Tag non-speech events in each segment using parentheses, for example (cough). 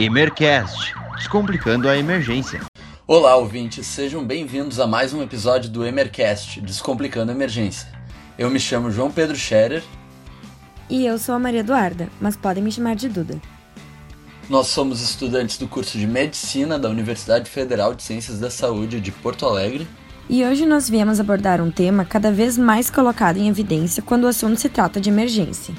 Emercast Descomplicando a Emergência. Olá, ouvintes, sejam bem-vindos a mais um episódio do Emercast Descomplicando a Emergência. Eu me chamo João Pedro Scherer. E eu sou a Maria Eduarda, mas podem me chamar de Duda. Nós somos estudantes do curso de Medicina da Universidade Federal de Ciências da Saúde de Porto Alegre. E hoje nós viemos abordar um tema cada vez mais colocado em evidência quando o assunto se trata de emergência.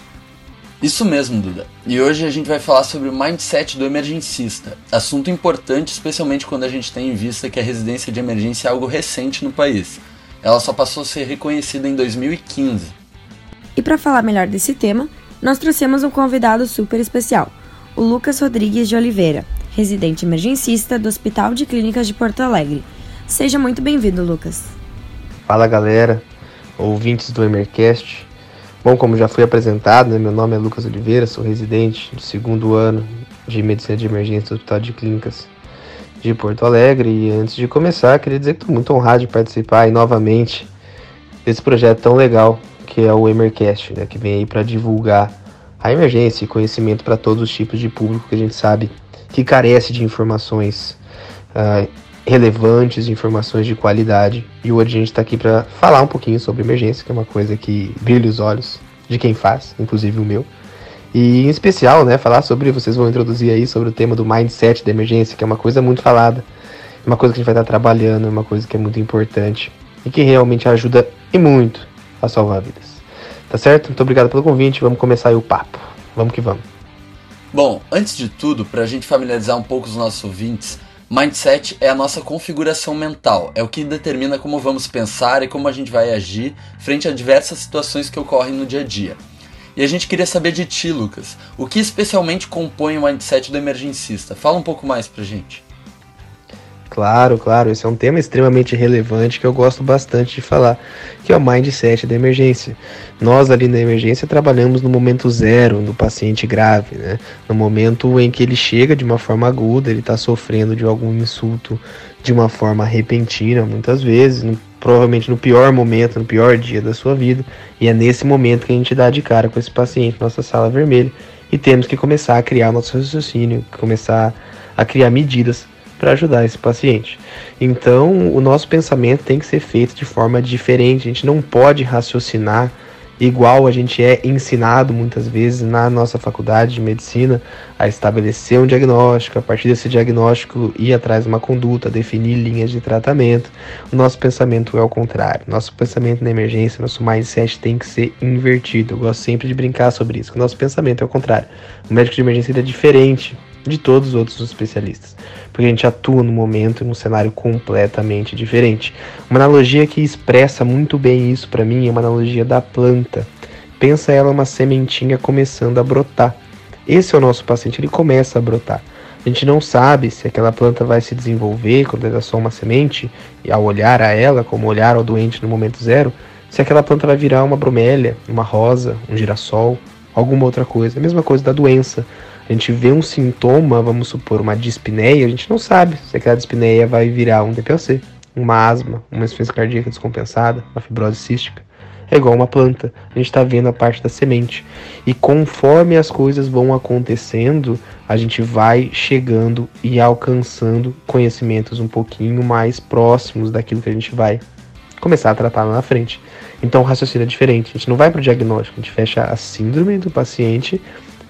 Isso mesmo, Duda. E hoje a gente vai falar sobre o mindset do emergencista, assunto importante especialmente quando a gente tem em vista que a residência de emergência é algo recente no país. Ela só passou a ser reconhecida em 2015. E para falar melhor desse tema, nós trouxemos um convidado super especial, o Lucas Rodrigues de Oliveira, residente emergencista do Hospital de Clínicas de Porto Alegre. Seja muito bem-vindo, Lucas. Fala galera, ouvintes do Emercast. Bom, como já fui apresentado, né, meu nome é Lucas Oliveira, sou residente do segundo ano de Medicina de Emergência do Hospital de Clínicas de Porto Alegre. E antes de começar, queria dizer que estou muito honrado de participar novamente desse projeto tão legal que é o Emercast, né, que vem aí para divulgar a emergência e conhecimento para todos os tipos de público que a gente sabe que carece de informações uh, relevantes, informações de qualidade. E hoje a gente está aqui para falar um pouquinho sobre emergência, que é uma coisa que brilha os olhos de quem faz, inclusive o meu. E em especial, né, falar sobre, vocês vão introduzir aí sobre o tema do mindset da emergência, que é uma coisa muito falada, é uma coisa que a gente vai estar trabalhando, é uma coisa que é muito importante e que realmente ajuda e muito a salvar vidas. Tá certo? Muito obrigado pelo convite. Vamos começar aí o papo. Vamos que vamos. Bom, antes de tudo, para a gente familiarizar um pouco os nossos ouvintes, mindset é a nossa configuração mental, é o que determina como vamos pensar e como a gente vai agir frente a diversas situações que ocorrem no dia a dia. E a gente queria saber de ti, Lucas, o que especialmente compõe o mindset do emergencista? Fala um pouco mais pra gente. Claro, claro, esse é um tema extremamente relevante que eu gosto bastante de falar, que é o mindset da emergência. Nós ali na emergência trabalhamos no momento zero do paciente grave, né? No momento em que ele chega de uma forma aguda, ele está sofrendo de algum insulto de uma forma repentina, muitas vezes, no, provavelmente no pior momento, no pior dia da sua vida, e é nesse momento que a gente dá de cara com esse paciente, nossa sala vermelha, e temos que começar a criar nosso raciocínio, começar a criar medidas para ajudar esse paciente. Então, o nosso pensamento tem que ser feito de forma diferente. A gente não pode raciocinar igual a gente é ensinado muitas vezes na nossa faculdade de medicina a estabelecer um diagnóstico, a partir desse diagnóstico ir atrás de uma conduta, definir linhas de tratamento. O nosso pensamento é o contrário. Nosso pensamento na emergência, nosso mindset tem que ser invertido. Eu gosto sempre de brincar sobre isso. O nosso pensamento é o contrário. O médico de emergência é diferente de todos os outros especialistas, porque a gente atua no momento num cenário completamente diferente. Uma analogia que expressa muito bem isso para mim é uma analogia da planta. Pensa ela uma sementinha começando a brotar. Esse é o nosso paciente, ele começa a brotar. A gente não sabe se aquela planta vai se desenvolver quando ela é só uma semente, e ao olhar a ela, como olhar ao doente no momento zero, se aquela planta vai virar uma bromélia, uma rosa, um girassol, alguma outra coisa. A mesma coisa da doença a gente vê um sintoma, vamos supor, uma dispneia, a gente não sabe se aquela dispneia vai virar um DPOC, uma asma, uma insuficiência cardíaca descompensada, uma fibrose cística. É igual uma planta, a gente está vendo a parte da semente. E conforme as coisas vão acontecendo, a gente vai chegando e alcançando conhecimentos um pouquinho mais próximos daquilo que a gente vai começar a tratar lá na frente. Então o raciocínio é diferente. A gente não vai para o diagnóstico, a gente fecha a síndrome do paciente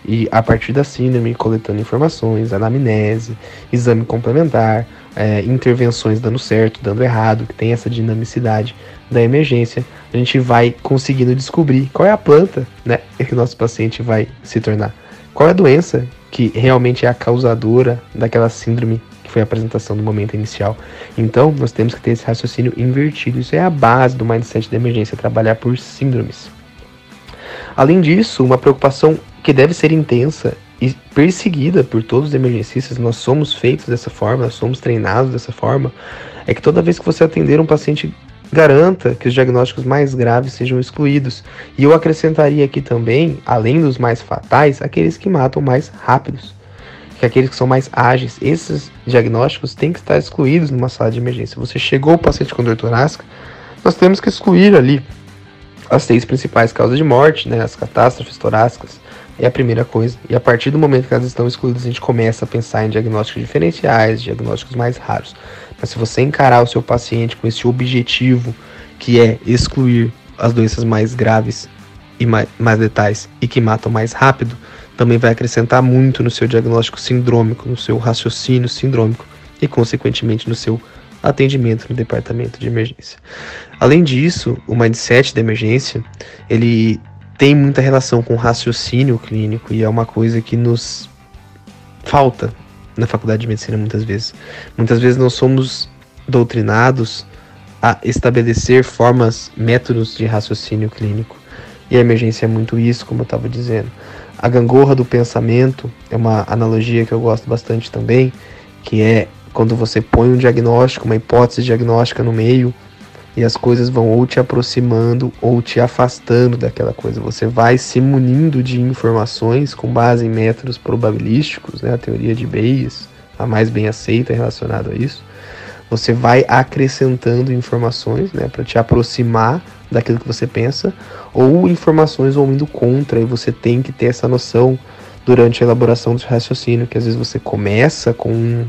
e a partir da síndrome, coletando informações, anamnese, exame complementar, é, intervenções dando certo, dando errado, que tem essa dinamicidade da emergência, a gente vai conseguindo descobrir qual é a planta né, que o nosso paciente vai se tornar. Qual é a doença que realmente é a causadora daquela síndrome que foi a apresentação do momento inicial. Então, nós temos que ter esse raciocínio invertido. Isso é a base do mindset da emergência, trabalhar por síndromes. Além disso, uma preocupação que deve ser intensa e perseguida por todos os emergencistas, nós somos feitos dessa forma, nós somos treinados dessa forma, é que toda vez que você atender um paciente, garanta que os diagnósticos mais graves sejam excluídos. E eu acrescentaria aqui também, além dos mais fatais, aqueles que matam mais rápidos. Que aqueles que são mais ágeis, esses diagnósticos têm que estar excluídos numa sala de emergência. Você chegou o paciente com dor torácica, nós temos que excluir ali as seis principais causas de morte, né, as catástrofes torácicas, é a primeira coisa. E a partir do momento que elas estão excluídas, a gente começa a pensar em diagnósticos diferenciais, diagnósticos mais raros. Mas se você encarar o seu paciente com esse objetivo, que é excluir as doenças mais graves e mais, letais e que matam mais rápido, também vai acrescentar muito no seu diagnóstico sindrômico, no seu raciocínio sindrômico e, consequentemente, no seu atendimento no departamento de emergência. Além disso, o mindset da emergência, ele tem muita relação com raciocínio clínico e é uma coisa que nos falta na faculdade de medicina muitas vezes. Muitas vezes nós somos doutrinados a estabelecer formas, métodos de raciocínio clínico. E a emergência é muito isso, como eu estava dizendo. A gangorra do pensamento é uma analogia que eu gosto bastante também, que é quando você põe um diagnóstico, uma hipótese diagnóstica no meio e as coisas vão ou te aproximando ou te afastando daquela coisa. Você vai se munindo de informações com base em métodos probabilísticos, né? a teoria de Bayes, a mais bem aceita relacionada a isso. Você vai acrescentando informações né, para te aproximar daquilo que você pensa, ou informações vão indo contra, e você tem que ter essa noção durante a elaboração do raciocínio, que às vezes você começa com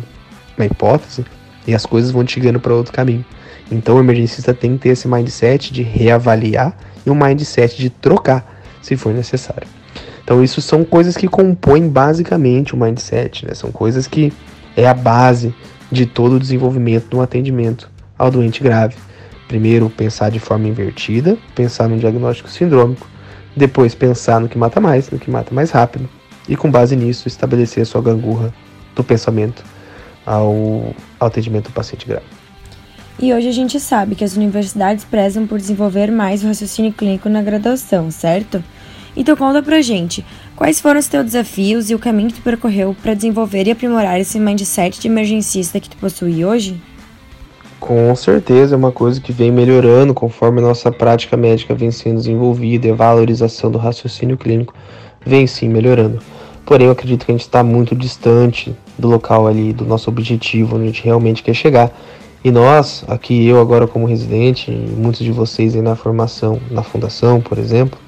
uma hipótese e as coisas vão te guiando para outro caminho. Então o emergencista tem que ter esse mindset de reavaliar e um mindset de trocar, se for necessário. Então isso são coisas que compõem basicamente o mindset, né? São coisas que é a base de todo o desenvolvimento do atendimento ao doente grave. Primeiro, pensar de forma invertida, pensar no diagnóstico sindrômico, depois pensar no que mata mais, no que mata mais rápido, e com base nisso estabelecer a sua gangorra do pensamento ao, ao atendimento do paciente grave. E hoje a gente sabe que as universidades prezam por desenvolver mais o raciocínio clínico na graduação, certo? Então conta pra gente, quais foram os teus desafios e o caminho que tu percorreu para desenvolver e aprimorar esse mindset de emergencista que tu possui hoje? Com certeza é uma coisa que vem melhorando conforme a nossa prática médica vem sendo desenvolvida e a valorização do raciocínio clínico vem sim melhorando. Porém, eu acredito que a gente está muito distante do local ali, do nosso objetivo, onde a gente realmente quer chegar. E nós, aqui eu agora como residente, e muitos de vocês aí na formação, na fundação, por exemplo,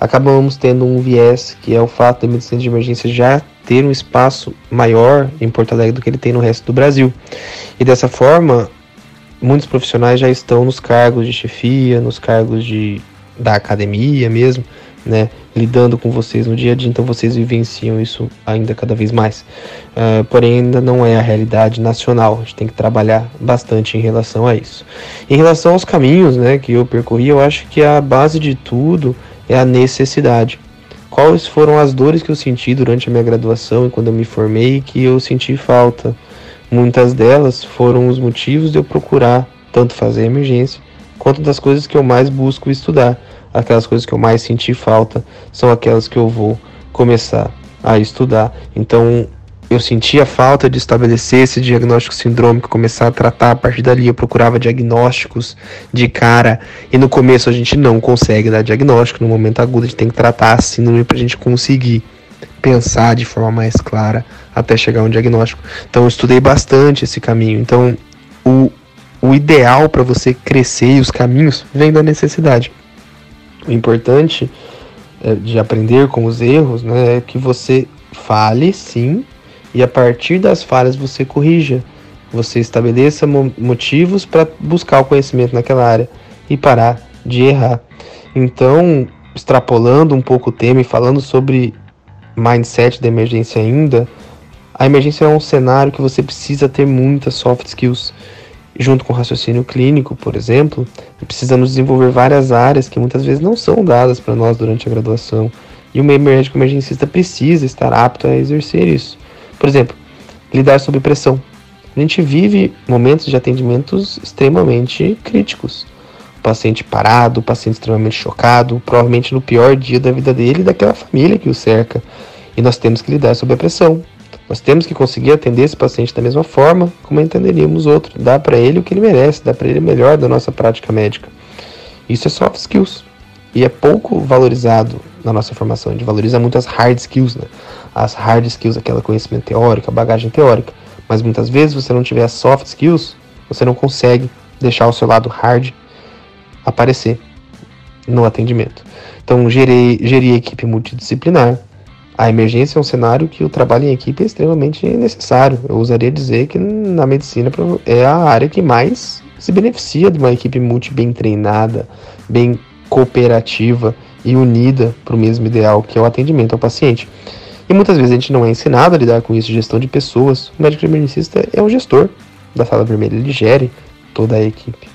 acabamos tendo um viés que é o fato da medicina de emergência já ter um espaço maior em Porto Alegre do que ele tem no resto do Brasil. E dessa forma, muitos profissionais já estão nos cargos de chefia, nos cargos de, da academia mesmo, né, lidando com vocês no dia a dia, então vocês vivenciam isso ainda cada vez mais. Uh, porém, ainda não é a realidade nacional, a gente tem que trabalhar bastante em relação a isso. Em relação aos caminhos né, que eu percorri, eu acho que a base de tudo é a necessidade. Quais foram as dores que eu senti durante a minha graduação e quando eu me formei que eu senti falta? Muitas delas foram os motivos de eu procurar tanto fazer emergência quanto das coisas que eu mais busco estudar aquelas coisas que eu mais senti falta são aquelas que eu vou começar a estudar. Então, eu sentia falta de estabelecer esse diagnóstico sindrômico, começar a tratar a partir dali. Eu procurava diagnósticos de cara, e no começo a gente não consegue dar diagnóstico, no momento agudo a gente tem que tratar a síndrome para a gente conseguir pensar de forma mais clara até chegar a um diagnóstico. Então eu estudei bastante esse caminho. Então o, o ideal para você crescer e os caminhos vem da necessidade. O importante é, de aprender com os erros né, é que você fale sim e a partir das falhas você corrija. Você estabeleça motivos para buscar o conhecimento naquela área e parar de errar. Então, extrapolando um pouco o tema e falando sobre mindset da emergência ainda, a emergência é um cenário que você precisa ter muitas soft skills junto com o raciocínio clínico, por exemplo, precisamos desenvolver várias áreas que muitas vezes não são dadas para nós durante a graduação. E o médico emergencista precisa estar apto a exercer isso. Por exemplo, lidar sob pressão. A gente vive momentos de atendimentos extremamente críticos. O paciente parado, o paciente extremamente chocado, provavelmente no pior dia da vida dele e daquela família que o cerca. E nós temos que lidar sob a pressão. Nós temos que conseguir atender esse paciente da mesma forma como entenderíamos outro, dar para ele o que ele merece, dar para ele o melhor da nossa prática médica. Isso é soft skills e é pouco valorizado na nossa formação. A gente valoriza muito as hard skills, né? As hard skills, aquela conhecimento teórico, a bagagem teórica. Mas muitas vezes você não tiver as soft skills, você não consegue deixar o seu lado hard aparecer no atendimento. Então, gerir, gerir equipe multidisciplinar, a emergência é um cenário que o trabalho em equipe é extremamente necessário. Eu usaria dizer que na medicina é a área que mais se beneficia de uma equipe multi bem treinada, bem cooperativa e unida para o mesmo ideal, que é o atendimento ao paciente. E muitas vezes a gente não é ensinado a lidar com isso, gestão de pessoas. O médico emergencista é o gestor da sala vermelha, ele gere toda a equipe.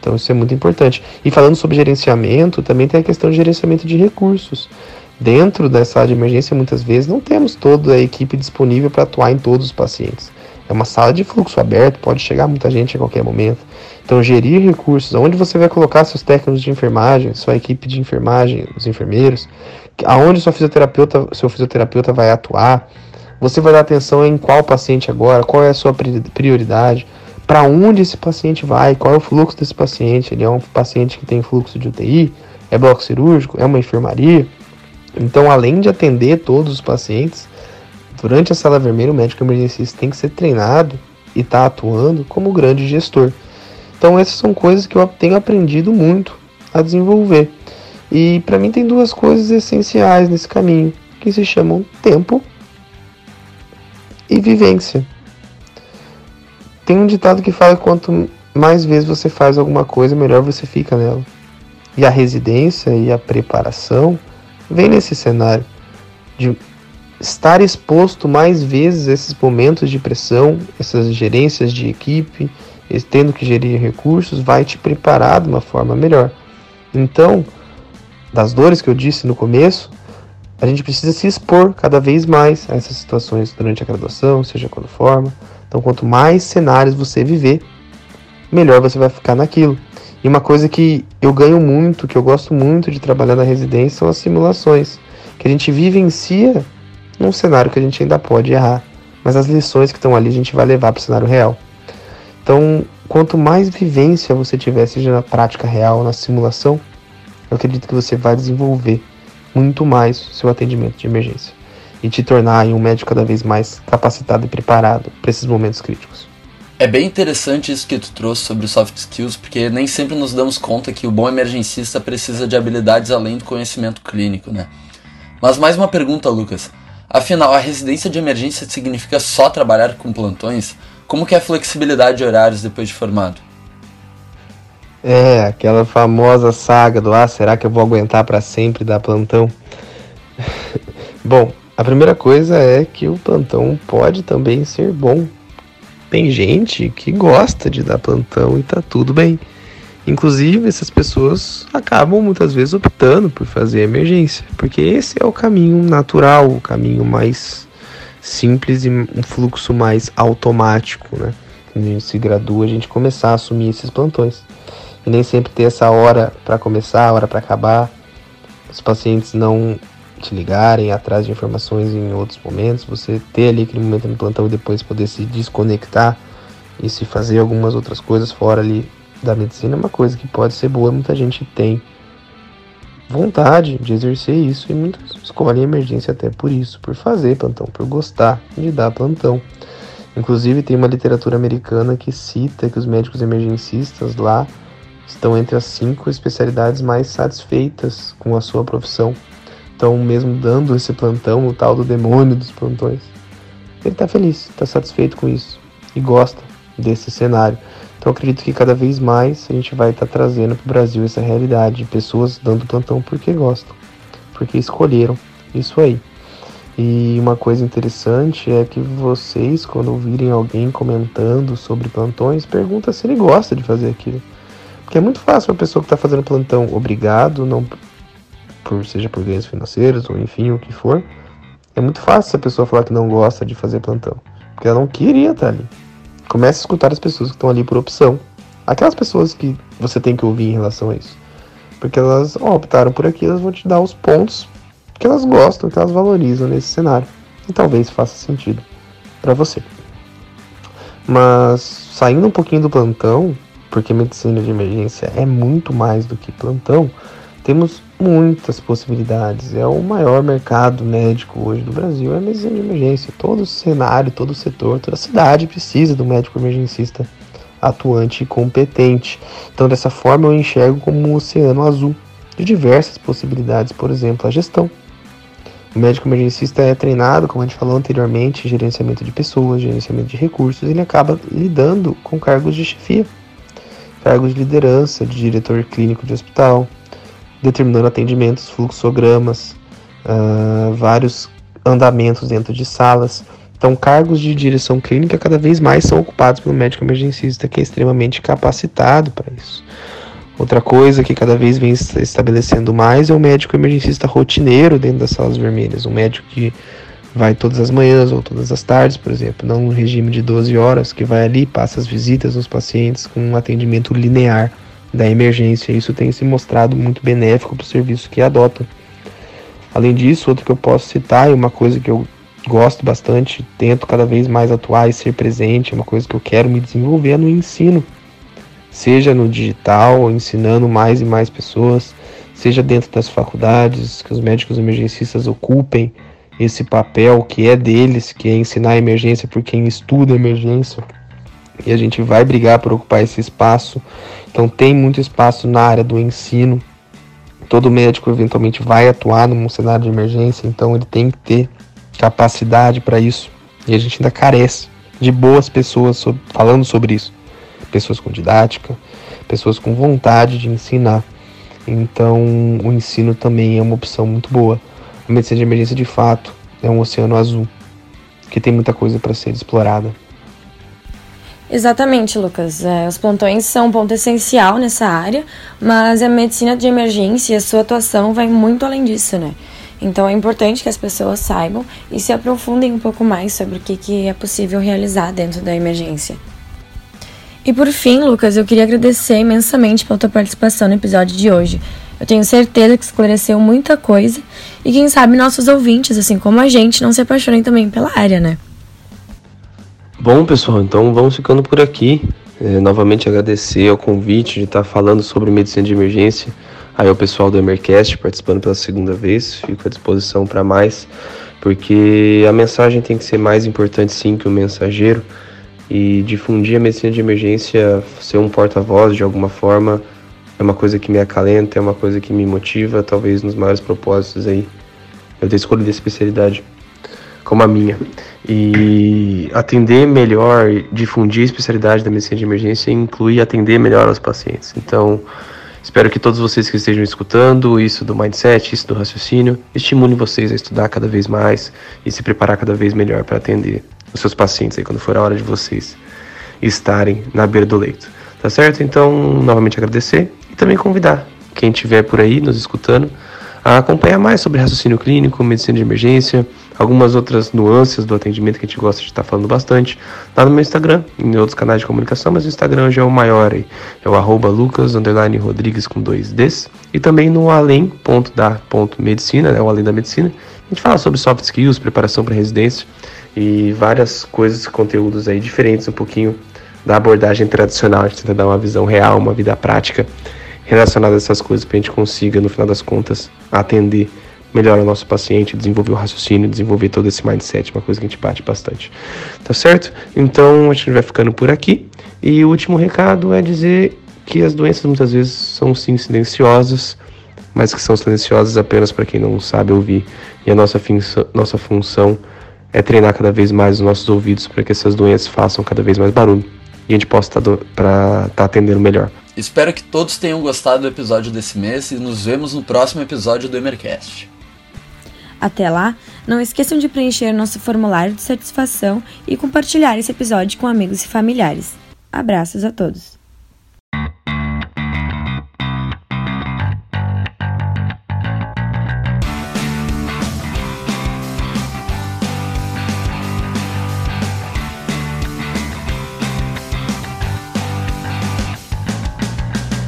Então isso é muito importante. E falando sobre gerenciamento, também tem a questão de gerenciamento de recursos. Dentro da sala de emergência, muitas vezes não temos toda a equipe disponível para atuar em todos os pacientes. É uma sala de fluxo aberto, pode chegar muita gente a qualquer momento. Então, gerir recursos, onde você vai colocar seus técnicos de enfermagem, sua equipe de enfermagem, os enfermeiros, aonde sua fisioterapeuta, seu fisioterapeuta vai atuar, você vai dar atenção em qual paciente agora, qual é a sua prioridade, para onde esse paciente vai, qual é o fluxo desse paciente. Ele é um paciente que tem fluxo de UTI, é bloco cirúrgico, é uma enfermaria. Então, além de atender todos os pacientes, durante a sala vermelha, o médico emergencista tem que ser treinado e estar tá atuando como grande gestor. Então, essas são coisas que eu tenho aprendido muito a desenvolver. E para mim tem duas coisas essenciais nesse caminho, que se chamam tempo e vivência. Tem um ditado que fala que quanto mais vezes você faz alguma coisa, melhor você fica nela. E a residência e a preparação vem nesse cenário de estar exposto mais vezes a esses momentos de pressão, essas gerências de equipe, tendo que gerir recursos, vai te preparar de uma forma melhor. Então, das dores que eu disse no começo, a gente precisa se expor cada vez mais a essas situações durante a graduação, seja quando forma. Então, quanto mais cenários você viver, melhor você vai ficar naquilo. E uma coisa que eu ganho muito, que eu gosto muito de trabalhar na residência, são as simulações. Que a gente vivencia num cenário que a gente ainda pode errar. Mas as lições que estão ali a gente vai levar para o cenário real. Então, quanto mais vivência você tiver, seja na prática real, na simulação, eu acredito que você vai desenvolver muito mais seu atendimento de emergência e te tornar um médico cada vez mais capacitado e preparado para esses momentos críticos. É bem interessante isso que tu trouxe sobre soft skills, porque nem sempre nos damos conta que o bom emergencista precisa de habilidades além do conhecimento clínico, né? Mas mais uma pergunta, Lucas. Afinal, a residência de emergência significa só trabalhar com plantões? Como que é a flexibilidade de horários depois de formado? É, aquela famosa saga do ah, será que eu vou aguentar para sempre dar plantão? (laughs) bom, a primeira coisa é que o plantão pode também ser bom. Tem gente que gosta de dar plantão e tá tudo bem. Inclusive, essas pessoas acabam muitas vezes optando por fazer emergência, porque esse é o caminho natural, o caminho mais simples e um fluxo mais automático, né? Quando a gente se gradua, a gente começar a assumir esses plantões. E nem sempre ter essa hora para começar, hora para acabar. Os pacientes não te ligarem atrás de informações em outros momentos, você ter ali aquele momento no plantão e depois poder se desconectar e se fazer algumas outras coisas fora ali da medicina é uma coisa que pode ser boa, muita gente tem vontade de exercer isso e muitos escolhem emergência até por isso, por fazer plantão, por gostar de dar plantão. Inclusive tem uma literatura americana que cita que os médicos emergencistas lá estão entre as cinco especialidades mais satisfeitas com a sua profissão estão mesmo dando esse plantão, o tal do demônio dos plantões. Ele está feliz, está satisfeito com isso e gosta desse cenário. Então acredito que cada vez mais a gente vai estar tá trazendo para o Brasil essa realidade de pessoas dando plantão porque gostam, porque escolheram isso aí. E uma coisa interessante é que vocês, quando ouvirem alguém comentando sobre plantões, pergunta se ele gosta de fazer aquilo. Porque é muito fácil uma pessoa que está fazendo plantão obrigado, não por seja por ganhos financeiros ou enfim o que for, é muito fácil a pessoa falar que não gosta de fazer plantão, porque ela não queria estar ali. Comece a escutar as pessoas que estão ali por opção, aquelas pessoas que você tem que ouvir em relação a isso, porque elas ó, optaram por aqui, elas vão te dar os pontos que elas gostam, que elas valorizam nesse cenário, e talvez faça sentido para você. Mas saindo um pouquinho do plantão, porque medicina de emergência é muito mais do que plantão, temos muitas possibilidades. É o maior mercado médico hoje do Brasil, é a medicina de emergência. Todo cenário, todo setor, toda cidade precisa do médico emergencista atuante e competente. Então, dessa forma, eu enxergo como um oceano azul de diversas possibilidades, por exemplo, a gestão. O médico emergencista é treinado, como a gente falou anteriormente, gerenciamento de pessoas, gerenciamento de recursos, ele acaba lidando com cargos de chefia, cargos de liderança, de diretor clínico de hospital, determinando atendimentos, fluxogramas, uh, vários andamentos dentro de salas. Então, cargos de direção clínica cada vez mais são ocupados pelo médico emergencista, que é extremamente capacitado para isso. Outra coisa que cada vez vem se estabelecendo mais é o médico emergencista rotineiro dentro das salas vermelhas. Um médico que vai todas as manhãs ou todas as tardes, por exemplo, não um regime de 12 horas, que vai ali, passa as visitas nos pacientes com um atendimento linear da emergência. Isso tem se mostrado muito benéfico para o serviço que adotam. Além disso, outro que eu posso citar e uma coisa que eu gosto bastante, tento cada vez mais atuar e ser presente, é uma coisa que eu quero me desenvolver é no ensino seja no digital, ensinando mais e mais pessoas, seja dentro das faculdades, que os médicos emergencistas ocupem esse papel que é deles, que é ensinar a emergência por quem estuda emergência. E a gente vai brigar por ocupar esse espaço. Então tem muito espaço na área do ensino. Todo médico eventualmente vai atuar num cenário de emergência, então ele tem que ter capacidade para isso. E a gente ainda carece de boas pessoas falando sobre isso pessoas com didática, pessoas com vontade de ensinar. Então, o ensino também é uma opção muito boa. A medicina de emergência, de fato, é um oceano azul, que tem muita coisa para ser explorada. Exatamente, Lucas. É, os plantões são um ponto essencial nessa área, mas a medicina de emergência e a sua atuação vai muito além disso, né? Então é importante que as pessoas saibam e se aprofundem um pouco mais sobre o que, que é possível realizar dentro da emergência. E por fim, Lucas, eu queria agradecer imensamente pela tua participação no episódio de hoje. Eu tenho certeza que esclareceu muita coisa e quem sabe nossos ouvintes, assim como a gente, não se apaixonem também pela área, né? Bom, pessoal, então vamos ficando por aqui. É, novamente agradecer ao convite de estar falando sobre medicina de emergência. Aí o pessoal do Emercast participando pela segunda vez, fico à disposição para mais, porque a mensagem tem que ser mais importante sim que o mensageiro e difundir a medicina de emergência, ser um porta-voz de alguma forma, é uma coisa que me acalenta, é uma coisa que me motiva, talvez nos maiores propósitos aí. Eu ter escolhido a especialidade como a minha. E atender melhor, difundir a especialidade da medicina de emergência inclui atender melhor os pacientes. Então, espero que todos vocês que estejam escutando isso do mindset, isso do raciocínio, estimule vocês a estudar cada vez mais e se preparar cada vez melhor para atender os seus pacientes aí quando for a hora de vocês estarem na beira do leito. Tá certo? Então, novamente agradecer e também convidar quem estiver por aí nos escutando a acompanhar mais sobre raciocínio clínico, medicina de emergência, algumas outras nuances do atendimento que a gente gosta de estar falando bastante. Lá no meu Instagram, em outros canais de comunicação, mas o Instagram já é o maior aí, é o arroba lucas, Rodrigues com dois Ds, e também no além.da.medicina, né, o além da medicina, a gente fala sobre soft skills, preparação para residência, e várias coisas, conteúdos aí diferentes um pouquinho da abordagem tradicional, a gente tenta dar uma visão real, uma vida prática relacionada a essas coisas para a gente consiga, no final das contas, atender melhor o nosso paciente, desenvolver o raciocínio, desenvolver todo esse mindset, uma coisa que a gente bate bastante. Tá certo? Então a gente vai ficando por aqui. E o último recado é dizer que as doenças muitas vezes são sim silenciosas, mas que são silenciosas apenas para quem não sabe ouvir. E a nossa, nossa função é treinar cada vez mais os nossos ouvidos para que essas doenças façam cada vez mais barulho e a gente possa estar tá, tá atendendo melhor. Espero que todos tenham gostado do episódio desse mês e nos vemos no próximo episódio do Emercast. Até lá, não esqueçam de preencher nosso formulário de satisfação e compartilhar esse episódio com amigos e familiares. Abraços a todos!